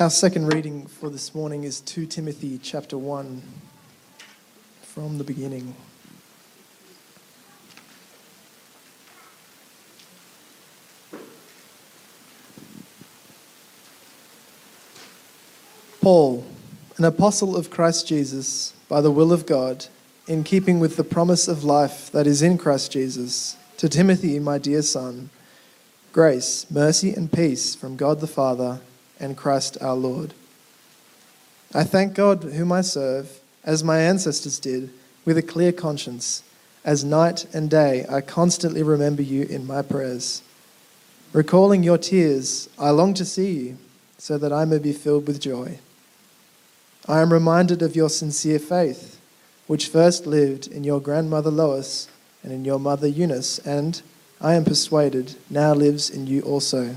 Our second reading for this morning is 2 Timothy chapter 1 from the beginning. Paul, an apostle of Christ Jesus, by the will of God, in keeping with the promise of life that is in Christ Jesus, to Timothy, my dear son, grace, mercy, and peace from God the Father and Christ our Lord. I thank God, whom I serve, as my ancestors did, with a clear conscience, as night and day I constantly remember you in my prayers. Recalling your tears, I long to see you, so that I may be filled with joy. I am reminded of your sincere faith, which first lived in your grandmother Lois and in your mother Eunice, and, I am persuaded, now lives in you also.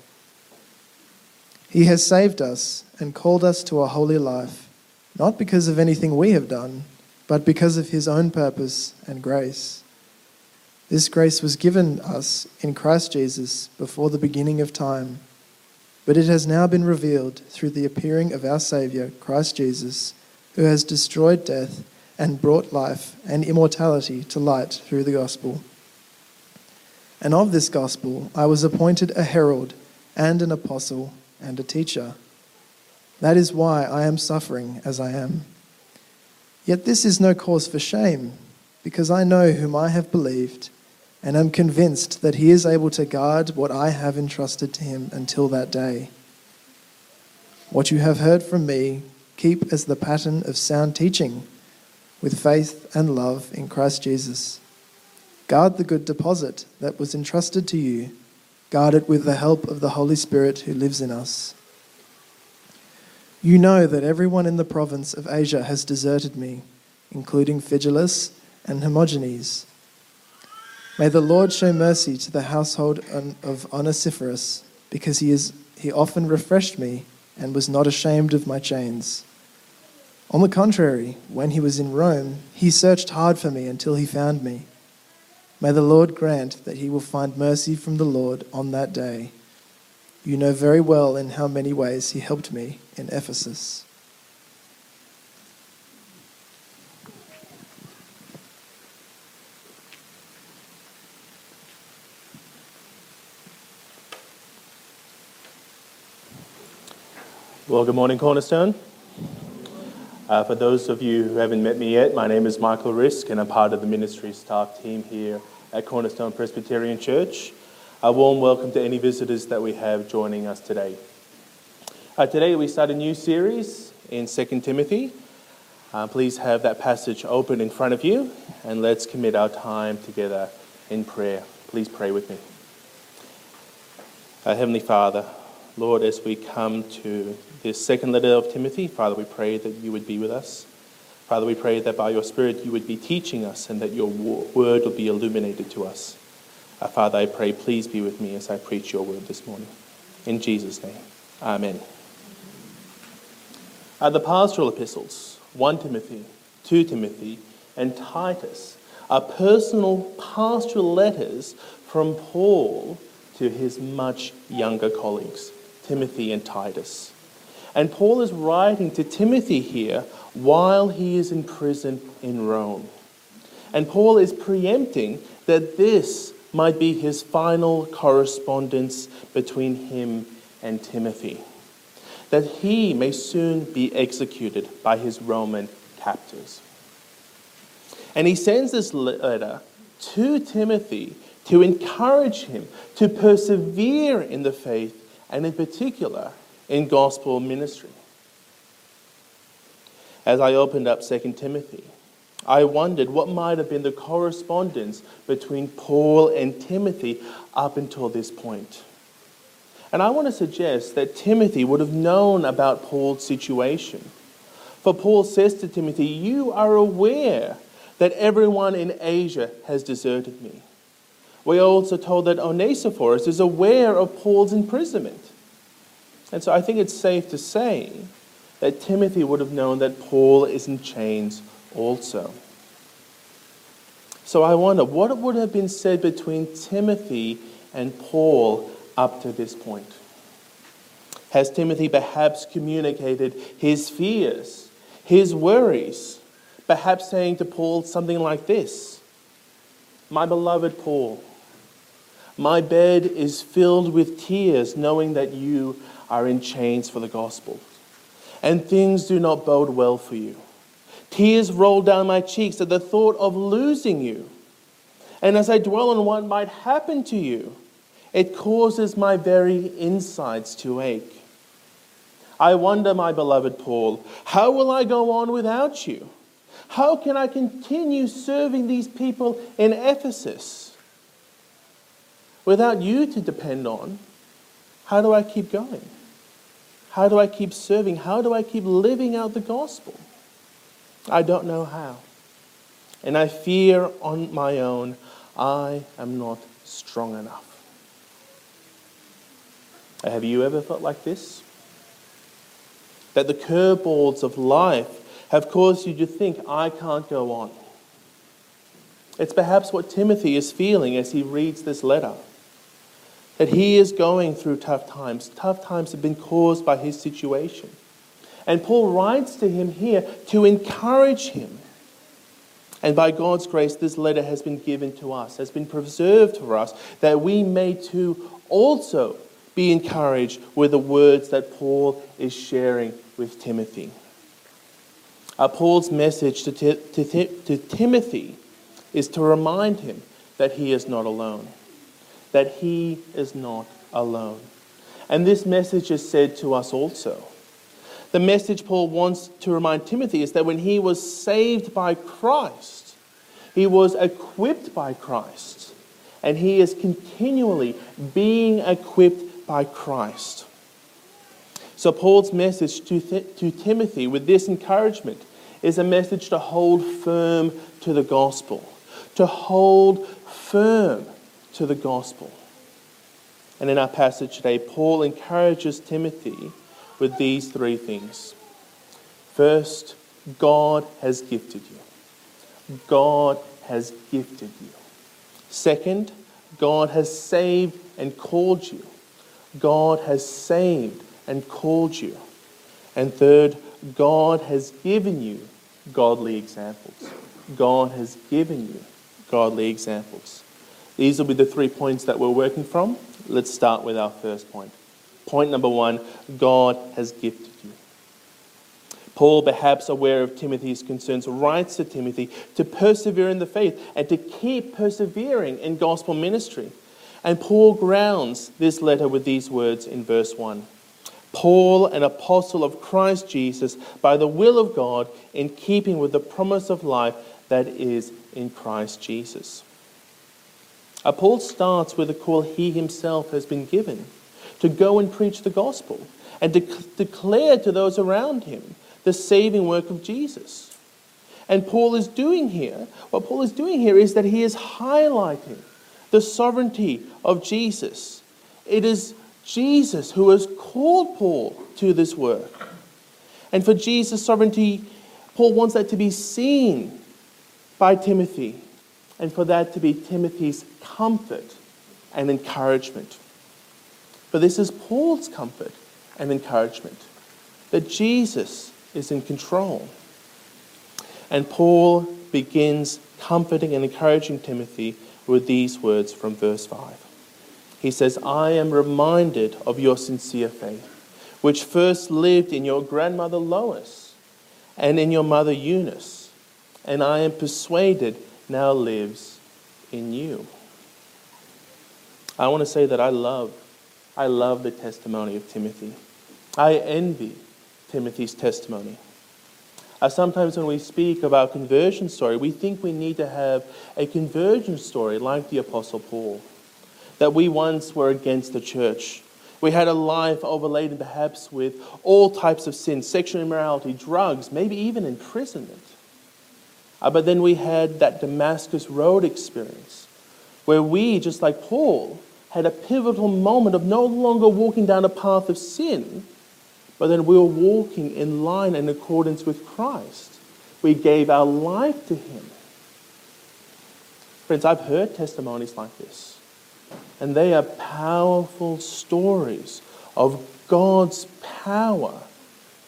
He has saved us and called us to a holy life, not because of anything we have done, but because of his own purpose and grace. This grace was given us in Christ Jesus before the beginning of time but it has now been revealed through the appearing of our Saviour, Christ Jesus, who has destroyed death and brought life and immortality to light through the gospel. And of this gospel I was appointed a herald and an apostle and a teacher. That is why I am suffering as I am. Yet this is no cause for shame, because I know whom I have believed and am convinced that he is able to guard what I have entrusted to him until that day. What you have heard from me, keep as the pattern of sound teaching, with faith and love in Christ Jesus. Guard the good deposit that was entrusted to you. Guard it with the help of the Holy Spirit who lives in us. You know that everyone in the province of Asia has deserted me, including Phygelus and Hermogenes. May the Lord show mercy to the household of Onesiphorus, because he, is, he often refreshed me and was not ashamed of my chains. On the contrary, when he was in Rome, he searched hard for me until he found me. May the Lord grant that he will find mercy from the Lord on that day. You know very well in how many ways he helped me in Ephesus. Well, good morning, Cornerstone. Uh, for those of you who haven't met me yet, my name is Michael Risk, and I'm part of the ministry staff team here at Cornerstone Presbyterian Church. A warm welcome to any visitors that we have joining us today. Uh, today, we start a new series in 2 Timothy. Uh, please have that passage open in front of you, and let's commit our time together in prayer. Please pray with me. Uh, Heavenly Father, Lord, as we come to this second letter of Timothy, Father, we pray that you would be with us. Father, we pray that by your Spirit you would be teaching us and that your word will be illuminated to us. Uh, Father, I pray, please be with me as I preach your word this morning. In Jesus' name, amen. Uh, the pastoral epistles, 1 Timothy, 2 Timothy, and Titus, are personal pastoral letters from Paul to his much younger colleagues, Timothy and Titus. And Paul is writing to Timothy here while he is in prison in Rome. And Paul is preempting that this might be his final correspondence between him and Timothy, that he may soon be executed by his Roman captors. And he sends this letter to Timothy to encourage him to persevere in the faith, and in particular, in gospel ministry. As I opened up 2 Timothy, I wondered what might have been the correspondence between Paul and Timothy up until this point. And I want to suggest that Timothy would have known about Paul's situation. For Paul says to Timothy, You are aware that everyone in Asia has deserted me. We are also told that Onesiphorus is aware of Paul's imprisonment. And so I think it's safe to say that Timothy would have known that Paul is in chains also. So I wonder what would have been said between Timothy and Paul up to this point? Has Timothy perhaps communicated his fears, his worries, perhaps saying to Paul something like this My beloved Paul, my bed is filled with tears, knowing that you are in chains for the gospel, and things do not bode well for you. Tears roll down my cheeks at the thought of losing you. And as I dwell on what might happen to you, it causes my very insides to ache. I wonder, my beloved Paul, how will I go on without you? How can I continue serving these people in Ephesus? Without you to depend on, how do I keep going? How do I keep serving? How do I keep living out the gospel? I don't know how. And I fear on my own I am not strong enough. Have you ever felt like this? That the curveballs of life have caused you to think, I can't go on. It's perhaps what Timothy is feeling as he reads this letter. That he is going through tough times. Tough times have been caused by his situation. And Paul writes to him here to encourage him. And by God's grace, this letter has been given to us, has been preserved for us, that we may too also be encouraged with the words that Paul is sharing with Timothy. Uh, Paul's message to, to, to Timothy is to remind him that he is not alone. That he is not alone. And this message is said to us also. The message Paul wants to remind Timothy is that when he was saved by Christ, he was equipped by Christ, and he is continually being equipped by Christ. So, Paul's message to, Th- to Timothy with this encouragement is a message to hold firm to the gospel, to hold firm to the gospel. And in our passage today, Paul encourages Timothy with these three things. First, God has gifted you. God has gifted you. Second, God has saved and called you. God has saved and called you. And third, God has given you godly examples. God has given you godly examples. These will be the three points that we're working from. Let's start with our first point. Point number one God has gifted you. Paul, perhaps aware of Timothy's concerns, writes to Timothy to persevere in the faith and to keep persevering in gospel ministry. And Paul grounds this letter with these words in verse 1. Paul, an apostle of Christ Jesus, by the will of God, in keeping with the promise of life that is in Christ Jesus. Uh, Paul starts with a call he himself has been given to go and preach the gospel and to declare to those around him the saving work of Jesus. And Paul is doing here, what Paul is doing here is that he is highlighting the sovereignty of Jesus. It is Jesus who has called Paul to this work. And for Jesus' sovereignty, Paul wants that to be seen by Timothy, and for that to be Timothy's comfort and encouragement. But this is Paul's comfort and encouragement that Jesus is in control. And Paul begins comforting and encouraging Timothy with these words from verse 5 he says, I am reminded of your sincere faith, which first lived in your grandmother Lois and in your mother Eunice, and I am persuaded now lives in you. I want to say that I love, I love the testimony of Timothy. I envy Timothy's testimony. Uh, sometimes when we speak of our conversion story, we think we need to have a conversion story like the Apostle Paul that we once were against the church, We had a life overladen perhaps with all types of sins, sexual immorality, drugs, maybe even imprisonment. Uh, but then we had that Damascus Road experience where we, just like Paul, had a pivotal moment of no longer walking down a path of sin, but then we were walking in line and accordance with Christ. We gave our life to Him. Friends, I've heard testimonies like this, and they are powerful stories of God's power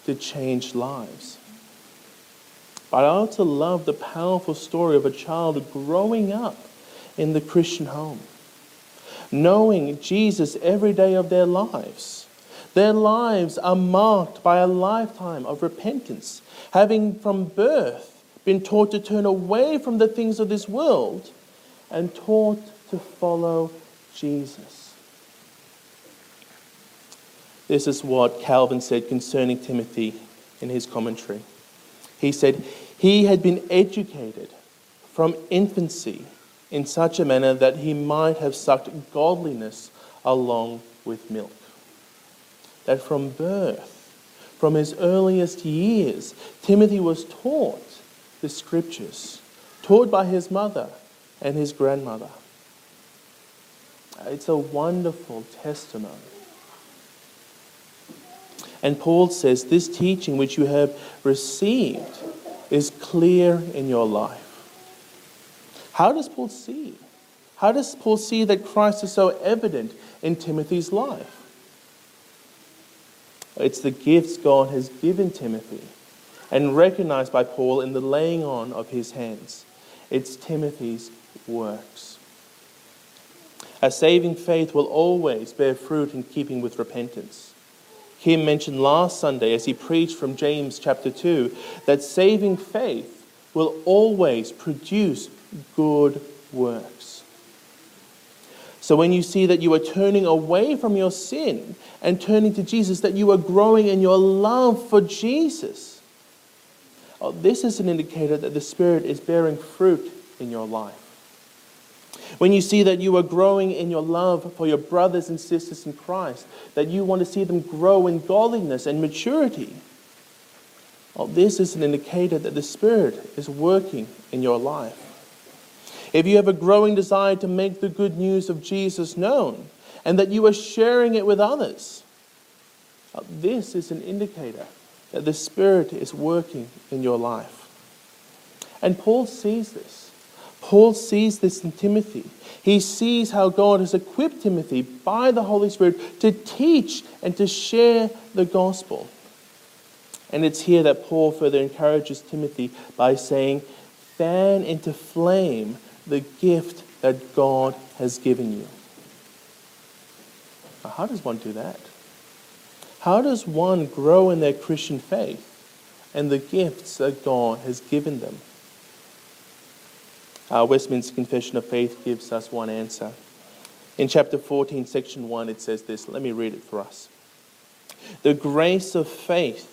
to change lives. But I also love the powerful story of a child growing up in the Christian home, knowing Jesus every day of their lives. Their lives are marked by a lifetime of repentance, having from birth been taught to turn away from the things of this world and taught to follow Jesus. This is what Calvin said concerning Timothy in his commentary. He said, He had been educated from infancy in such a manner that he might have sucked godliness along with milk. That from birth, from his earliest years, Timothy was taught the scriptures, taught by his mother and his grandmother. It's a wonderful testimony. And Paul says, This teaching which you have received clear in your life. How does Paul see? How does Paul see that Christ is so evident in Timothy's life? It's the gifts God has given Timothy and recognized by Paul in the laying on of his hands. It's Timothy's works. A saving faith will always bear fruit in keeping with repentance. Kim mentioned last Sunday as he preached from James chapter 2 that saving faith will always produce good works. So when you see that you are turning away from your sin and turning to Jesus, that you are growing in your love for Jesus, oh, this is an indicator that the Spirit is bearing fruit in your life. When you see that you are growing in your love for your brothers and sisters in Christ, that you want to see them grow in godliness and maturity, well, this is an indicator that the Spirit is working in your life. If you have a growing desire to make the good news of Jesus known and that you are sharing it with others, well, this is an indicator that the Spirit is working in your life. And Paul sees this. Paul sees this in Timothy. He sees how God has equipped Timothy by the Holy Spirit to teach and to share the gospel. And it's here that Paul further encourages Timothy by saying, Fan into flame the gift that God has given you. Now, how does one do that? How does one grow in their Christian faith and the gifts that God has given them? Our Westminster Confession of Faith gives us one answer. In chapter 14, section 1, it says this. Let me read it for us. The grace of faith,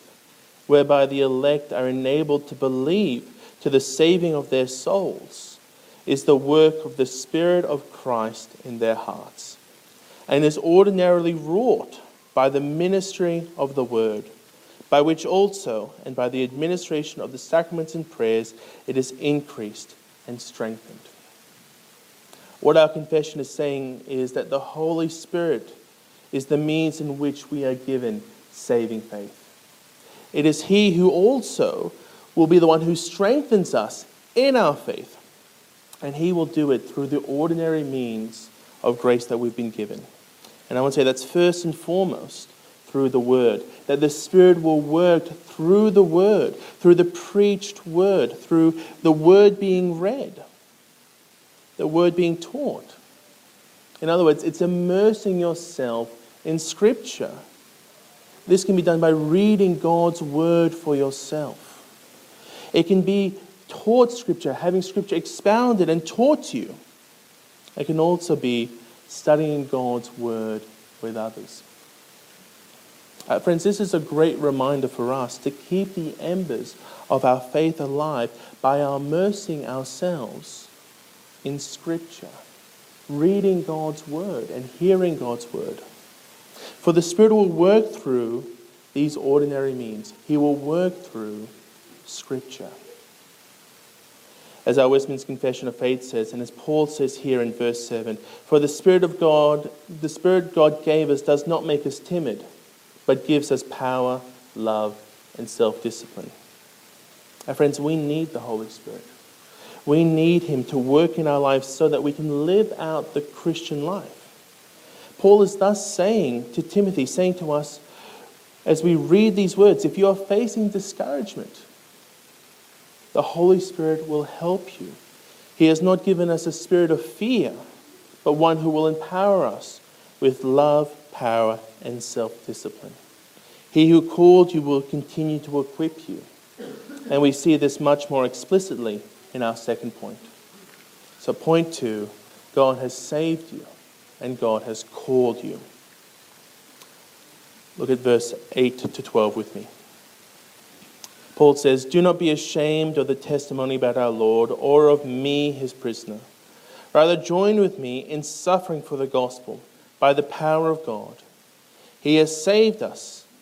whereby the elect are enabled to believe to the saving of their souls, is the work of the Spirit of Christ in their hearts, and is ordinarily wrought by the ministry of the Word, by which also, and by the administration of the sacraments and prayers, it is increased and strengthened. What our confession is saying is that the Holy Spirit is the means in which we are given saving faith. It is He who also will be the one who strengthens us in our faith. And He will do it through the ordinary means of grace that we've been given. And I want to say that's first and foremost through the Word. That the Spirit will work through the Word, through the preached Word, through the Word being read, the Word being taught. In other words, it's immersing yourself in Scripture. This can be done by reading God's Word for yourself. It can be taught Scripture, having Scripture expounded and taught to you. It can also be studying God's Word with others. Uh, friends, this is a great reminder for us to keep the embers of our faith alive by immersing ourselves in Scripture, reading God's Word and hearing God's Word. For the Spirit will work through these ordinary means, He will work through Scripture. As our Westminster Confession of Faith says, and as Paul says here in verse 7 For the Spirit of God, the Spirit God gave us does not make us timid, but gives us power, love, and self discipline. Our friends, we need the Holy Spirit. We need Him to work in our lives so that we can live out the Christian life. Paul is thus saying to Timothy, saying to us, as we read these words, if you are facing discouragement, the Holy Spirit will help you. He has not given us a spirit of fear, but one who will empower us with love, power, and self discipline. He who called you will continue to equip you. And we see this much more explicitly in our second point. So, point two God has saved you and God has called you. Look at verse 8 to 12 with me. Paul says, Do not be ashamed of the testimony about our Lord or of me, his prisoner. Rather, join with me in suffering for the gospel by the power of God. He has saved us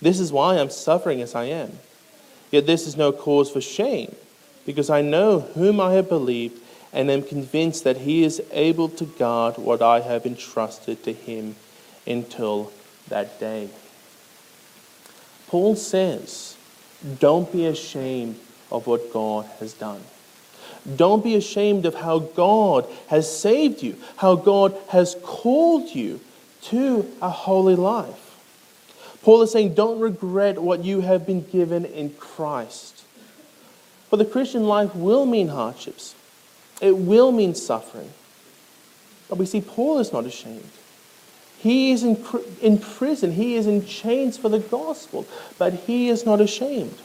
This is why I'm suffering as I am. Yet this is no cause for shame because I know whom I have believed and am convinced that he is able to guard what I have entrusted to him until that day. Paul says, Don't be ashamed of what God has done. Don't be ashamed of how God has saved you, how God has called you to a holy life. Paul is saying, Don't regret what you have been given in Christ. For the Christian life will mean hardships, it will mean suffering. But we see Paul is not ashamed. He is in, in prison, he is in chains for the gospel, but he is not ashamed.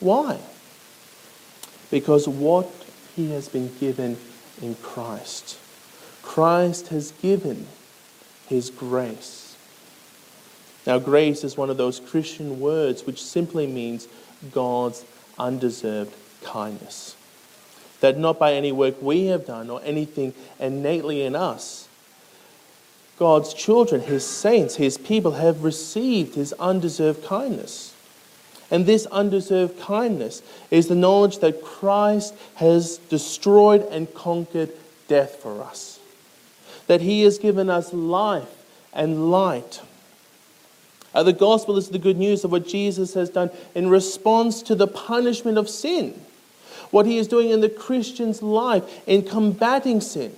Why? Because what he has been given in Christ. Christ has given his grace. Now, grace is one of those Christian words which simply means God's undeserved kindness. That not by any work we have done or anything innately in us, God's children, His saints, His people have received His undeserved kindness. And this undeserved kindness is the knowledge that Christ has destroyed and conquered death for us. That He has given us life and light uh, the gospel is the good news of what Jesus has done in response to the punishment of sin, what he is doing in the Christian's life in combating sin,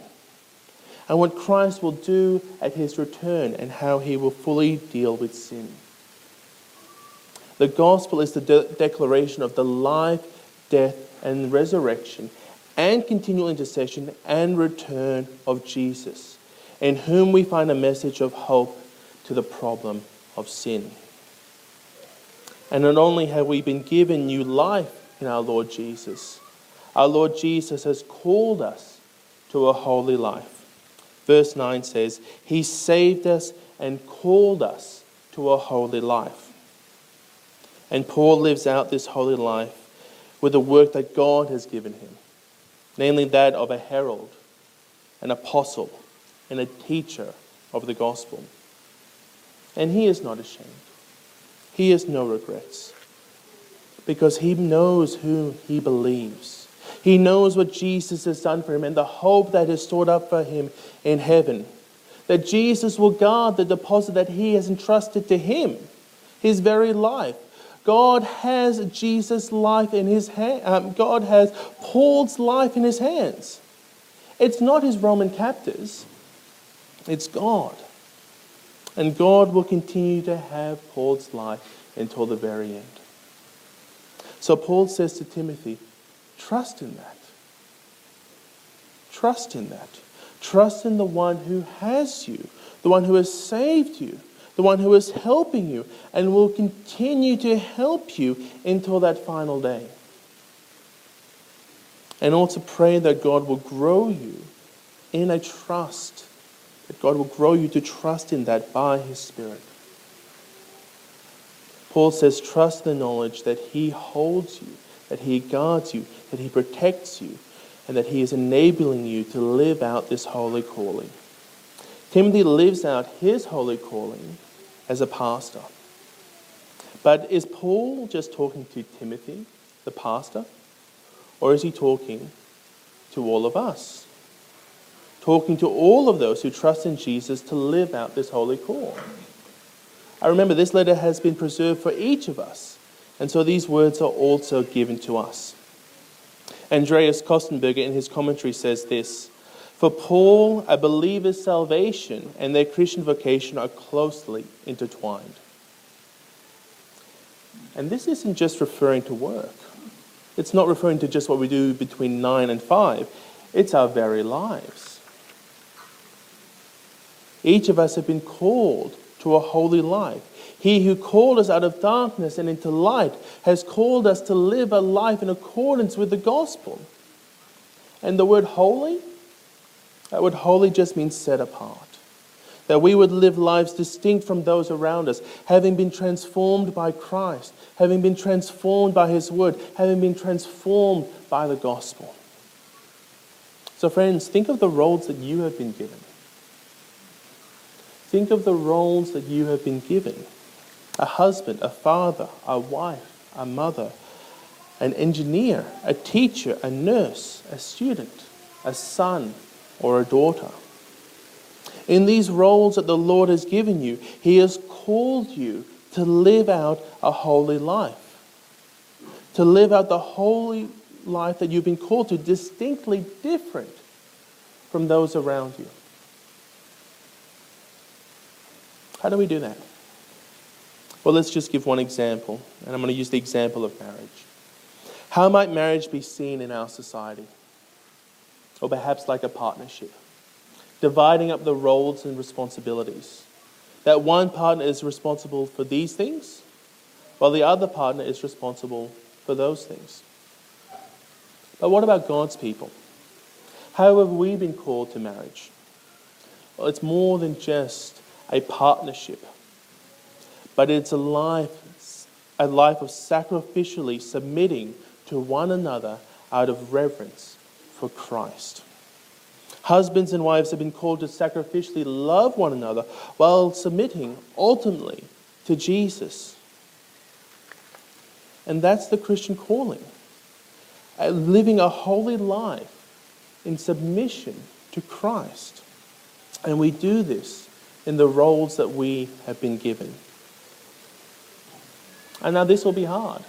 and what Christ will do at his return and how he will fully deal with sin. The gospel is the de- declaration of the life, death, and resurrection and continual intercession and return of Jesus, in whom we find a message of hope to the problem of sin. And not only have we been given new life in our Lord Jesus, our Lord Jesus has called us to a holy life. Verse 9 says, He saved us and called us to a holy life. And Paul lives out this holy life with the work that God has given him, namely that of a herald, an apostle, and a teacher of the gospel. And he is not ashamed. He has no regrets because he knows who he believes. He knows what Jesus has done for him and the hope that is stored up for him in heaven. That Jesus will guard the deposit that he has entrusted to him, his very life. God has Jesus' life in his hand. Um, God has Paul's life in his hands. It's not his Roman captors, it's God. And God will continue to have Paul's life until the very end. So Paul says to Timothy, trust in that. Trust in that. Trust in the one who has you, the one who has saved you, the one who is helping you and will continue to help you until that final day. And also pray that God will grow you in a trust, that God will grow you to trust in that by His Spirit. Paul says, trust the knowledge that He holds you, that He guards you, that He protects you, and that He is enabling you to live out this holy calling. Timothy lives out his holy calling as a pastor. But is Paul just talking to Timothy, the pastor? Or is he talking to all of us? Talking to all of those who trust in Jesus to live out this holy call. I remember this letter has been preserved for each of us, and so these words are also given to us. Andreas Kostenberger, in his commentary, says this For Paul, a believer's salvation and their Christian vocation are closely intertwined. And this isn't just referring to work, it's not referring to just what we do between 9 and 5, it's our very lives. Each of us have been called to a holy life. He who called us out of darkness and into light has called us to live a life in accordance with the gospel. And the word holy, that word holy just means set apart. That we would live lives distinct from those around us, having been transformed by Christ, having been transformed by His word, having been transformed by the gospel. So, friends, think of the roles that you have been given. Think of the roles that you have been given a husband, a father, a wife, a mother, an engineer, a teacher, a nurse, a student, a son, or a daughter. In these roles that the Lord has given you, He has called you to live out a holy life. To live out the holy life that you've been called to, distinctly different from those around you. How do we do that? Well, let's just give one example, and I'm going to use the example of marriage. How might marriage be seen in our society? Or perhaps like a partnership, dividing up the roles and responsibilities. That one partner is responsible for these things, while the other partner is responsible for those things. But what about God's people? How have we been called to marriage? Well, it's more than just a partnership, but it's a life, a life of sacrificially submitting to one another out of reverence for Christ. Husbands and wives have been called to sacrificially love one another while submitting ultimately to Jesus. And that's the Christian calling. Uh, living a holy life in submission to Christ. And we do this in the roles that we have been given. And now this will be hard.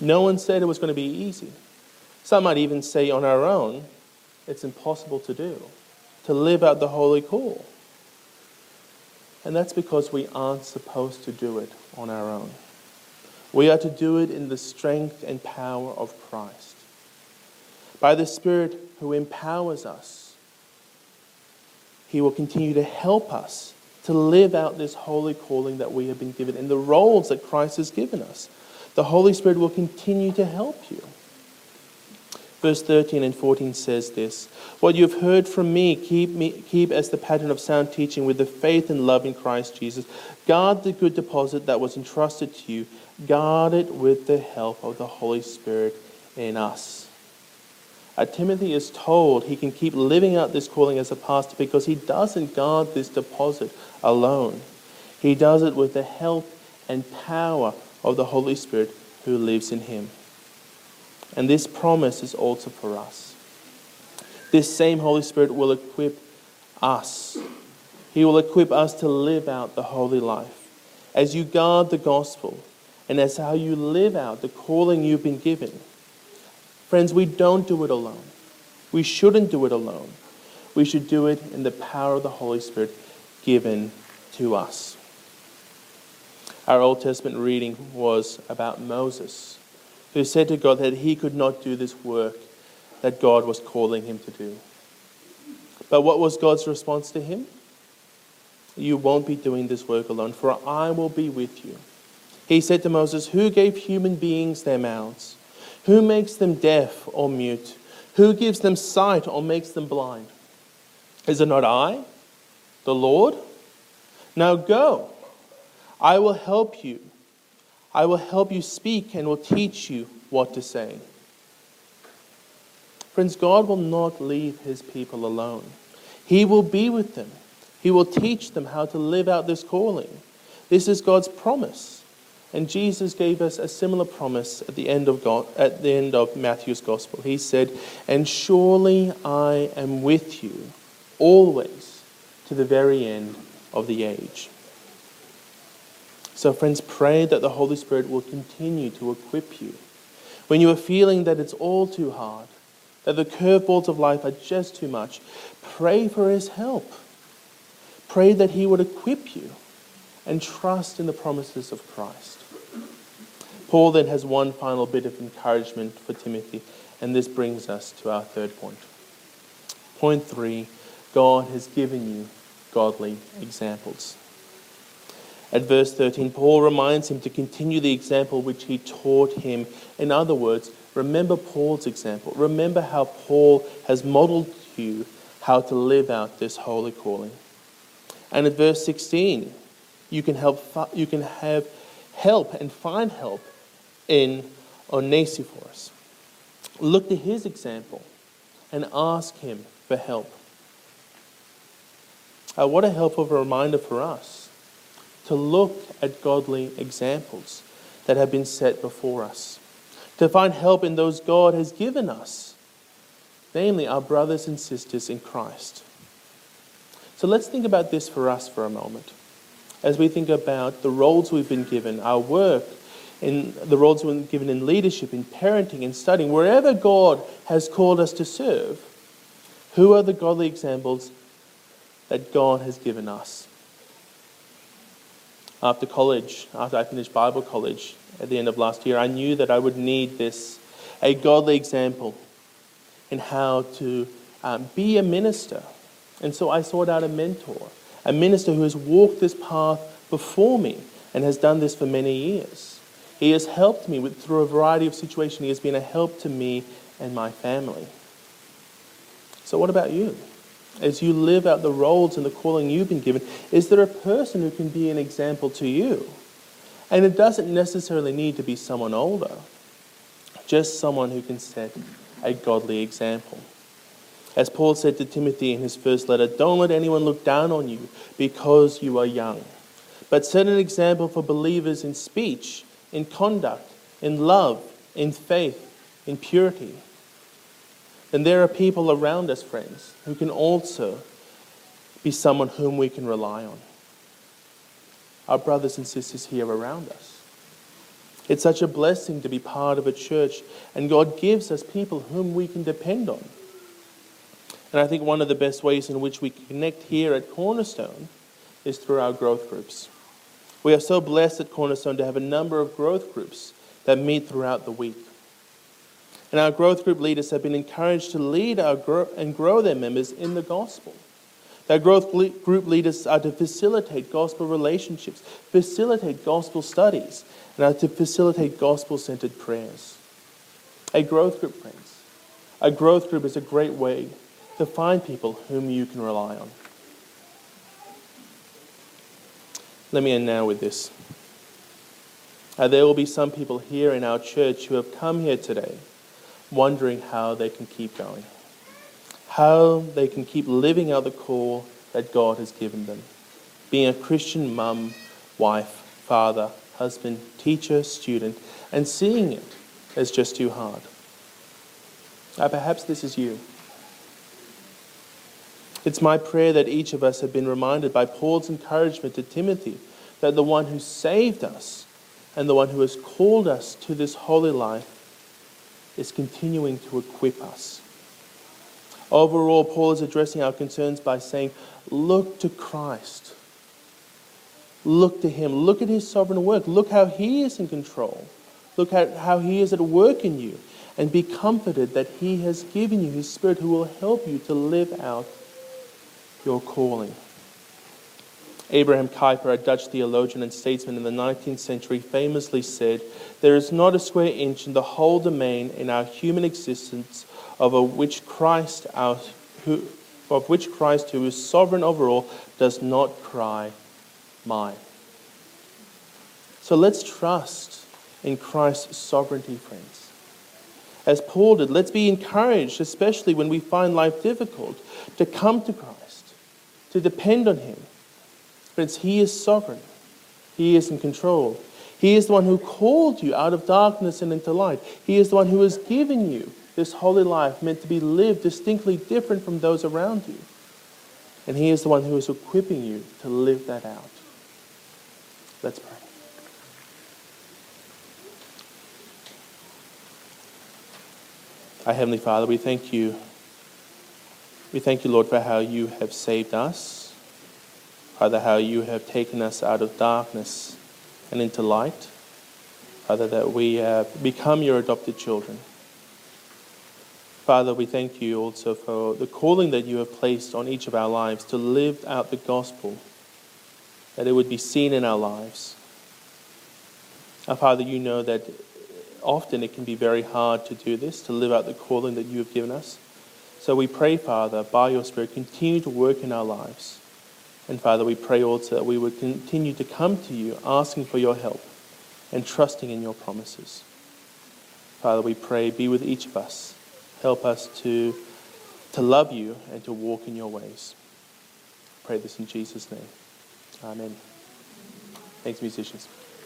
No one said it was going to be easy. Some might even say on our own, it's impossible to do, to live out the holy call. And that's because we aren't supposed to do it on our own. We are to do it in the strength and power of Christ. By the Spirit who empowers us he will continue to help us to live out this holy calling that we have been given and the roles that Christ has given us. The Holy Spirit will continue to help you. Verse 13 and 14 says this What you have heard from me keep, me, keep as the pattern of sound teaching with the faith and love in Christ Jesus. Guard the good deposit that was entrusted to you, guard it with the help of the Holy Spirit in us. Uh, Timothy is told he can keep living out this calling as a pastor because he doesn't guard this deposit alone. He does it with the help and power of the Holy Spirit who lives in him. And this promise is also for us. This same Holy Spirit will equip us. He will equip us to live out the holy life. As you guard the gospel and as how you live out the calling you've been given, Friends, we don't do it alone. We shouldn't do it alone. We should do it in the power of the Holy Spirit given to us. Our Old Testament reading was about Moses, who said to God that he could not do this work that God was calling him to do. But what was God's response to him? you won't be doing this work alone, for I will be with you. He said to Moses, Who gave human beings their mouths? Who makes them deaf or mute? Who gives them sight or makes them blind? Is it not I, the Lord? Now go. I will help you. I will help you speak and will teach you what to say. Friends, God will not leave his people alone. He will be with them. He will teach them how to live out this calling. This is God's promise. And Jesus gave us a similar promise at the end of God, at the end of Matthew's gospel. He said, "And surely I am with you always to the very end of the age." So friends, pray that the Holy Spirit will continue to equip you. When you are feeling that it's all too hard, that the curveballs of life are just too much, pray for his help. Pray that He would equip you and trust in the promises of Christ. Paul then has one final bit of encouragement for Timothy, and this brings us to our third point. Point three God has given you godly examples. At verse 13, Paul reminds him to continue the example which he taught him. In other words, remember Paul's example. Remember how Paul has modeled to you how to live out this holy calling. And at verse 16, you can, help, you can have help and find help in Onesiphorus. Look to his example and ask him for help. Uh, what a helpful reminder for us to look at godly examples that have been set before us, to find help in those God has given us, namely our brothers and sisters in Christ. So let's think about this for us for a moment. As we think about the roles we've been given, our work, in the roles been given in leadership, in parenting, in studying, wherever God has called us to serve, who are the godly examples that God has given us? After college, after I finished Bible college at the end of last year, I knew that I would need this a godly example in how to um, be a minister and so I sought out a mentor, a minister who has walked this path before me and has done this for many years. He has helped me with, through a variety of situations. He has been a help to me and my family. So, what about you? As you live out the roles and the calling you've been given, is there a person who can be an example to you? And it doesn't necessarily need to be someone older, just someone who can set a godly example. As Paul said to Timothy in his first letter, don't let anyone look down on you because you are young, but set an example for believers in speech, in conduct, in love, in faith, in purity. And there are people around us, friends, who can also be someone whom we can rely on. Our brothers and sisters here around us. It's such a blessing to be part of a church, and God gives us people whom we can depend on. And I think one of the best ways in which we connect here at Cornerstone is through our growth groups. We are so blessed at Cornerstone to have a number of growth groups that meet throughout the week. And our growth group leaders have been encouraged to lead our grow and grow their members in the gospel. Our growth group leaders are to facilitate gospel relationships, facilitate gospel studies, and are to facilitate gospel centered prayers. A growth group, friends. A growth group is a great way to find people whom you can rely on. Let me end now with this. Uh, there will be some people here in our church who have come here today wondering how they can keep going, how they can keep living out the call that God has given them. Being a Christian mum, wife, father, husband, teacher, student, and seeing it as just too hard. Uh, perhaps this is you. It's my prayer that each of us have been reminded by Paul's encouragement to Timothy that the one who saved us and the one who has called us to this holy life is continuing to equip us. Overall, Paul is addressing our concerns by saying, Look to Christ. Look to Him. Look at His sovereign work. Look how He is in control. Look at how He is at work in you. And be comforted that He has given you His Spirit who will help you to live out your calling. Abraham Kuyper, a Dutch theologian and statesman in the 19th century, famously said, There is not a square inch in the whole domain in our human existence of which Christ, our, who, of which Christ, who is sovereign over all, does not cry, Mine. So let's trust in Christ's sovereignty, friends. As Paul did, let's be encouraged, especially when we find life difficult, to come to Christ, to depend on Him. Friends, He is sovereign, He is in control. He is the one who called you out of darkness and into light. He is the one who has given you this holy life meant to be lived distinctly different from those around you. And He is the one who is equipping you to live that out. Let's pray. Our Heavenly Father, we thank you. We thank you, Lord, for how you have saved us. Father, how you have taken us out of darkness and into light. Father, that we have become your adopted children. Father, we thank you also for the calling that you have placed on each of our lives to live out the gospel, that it would be seen in our lives. Our Father, you know that often it can be very hard to do this, to live out the calling that you have given us. So we pray, Father, by your Spirit, continue to work in our lives. And Father, we pray also that we would continue to come to you asking for your help and trusting in your promises. Father, we pray, be with each of us. Help us to, to love you and to walk in your ways. Pray this in Jesus' name. Amen. Thanks, musicians.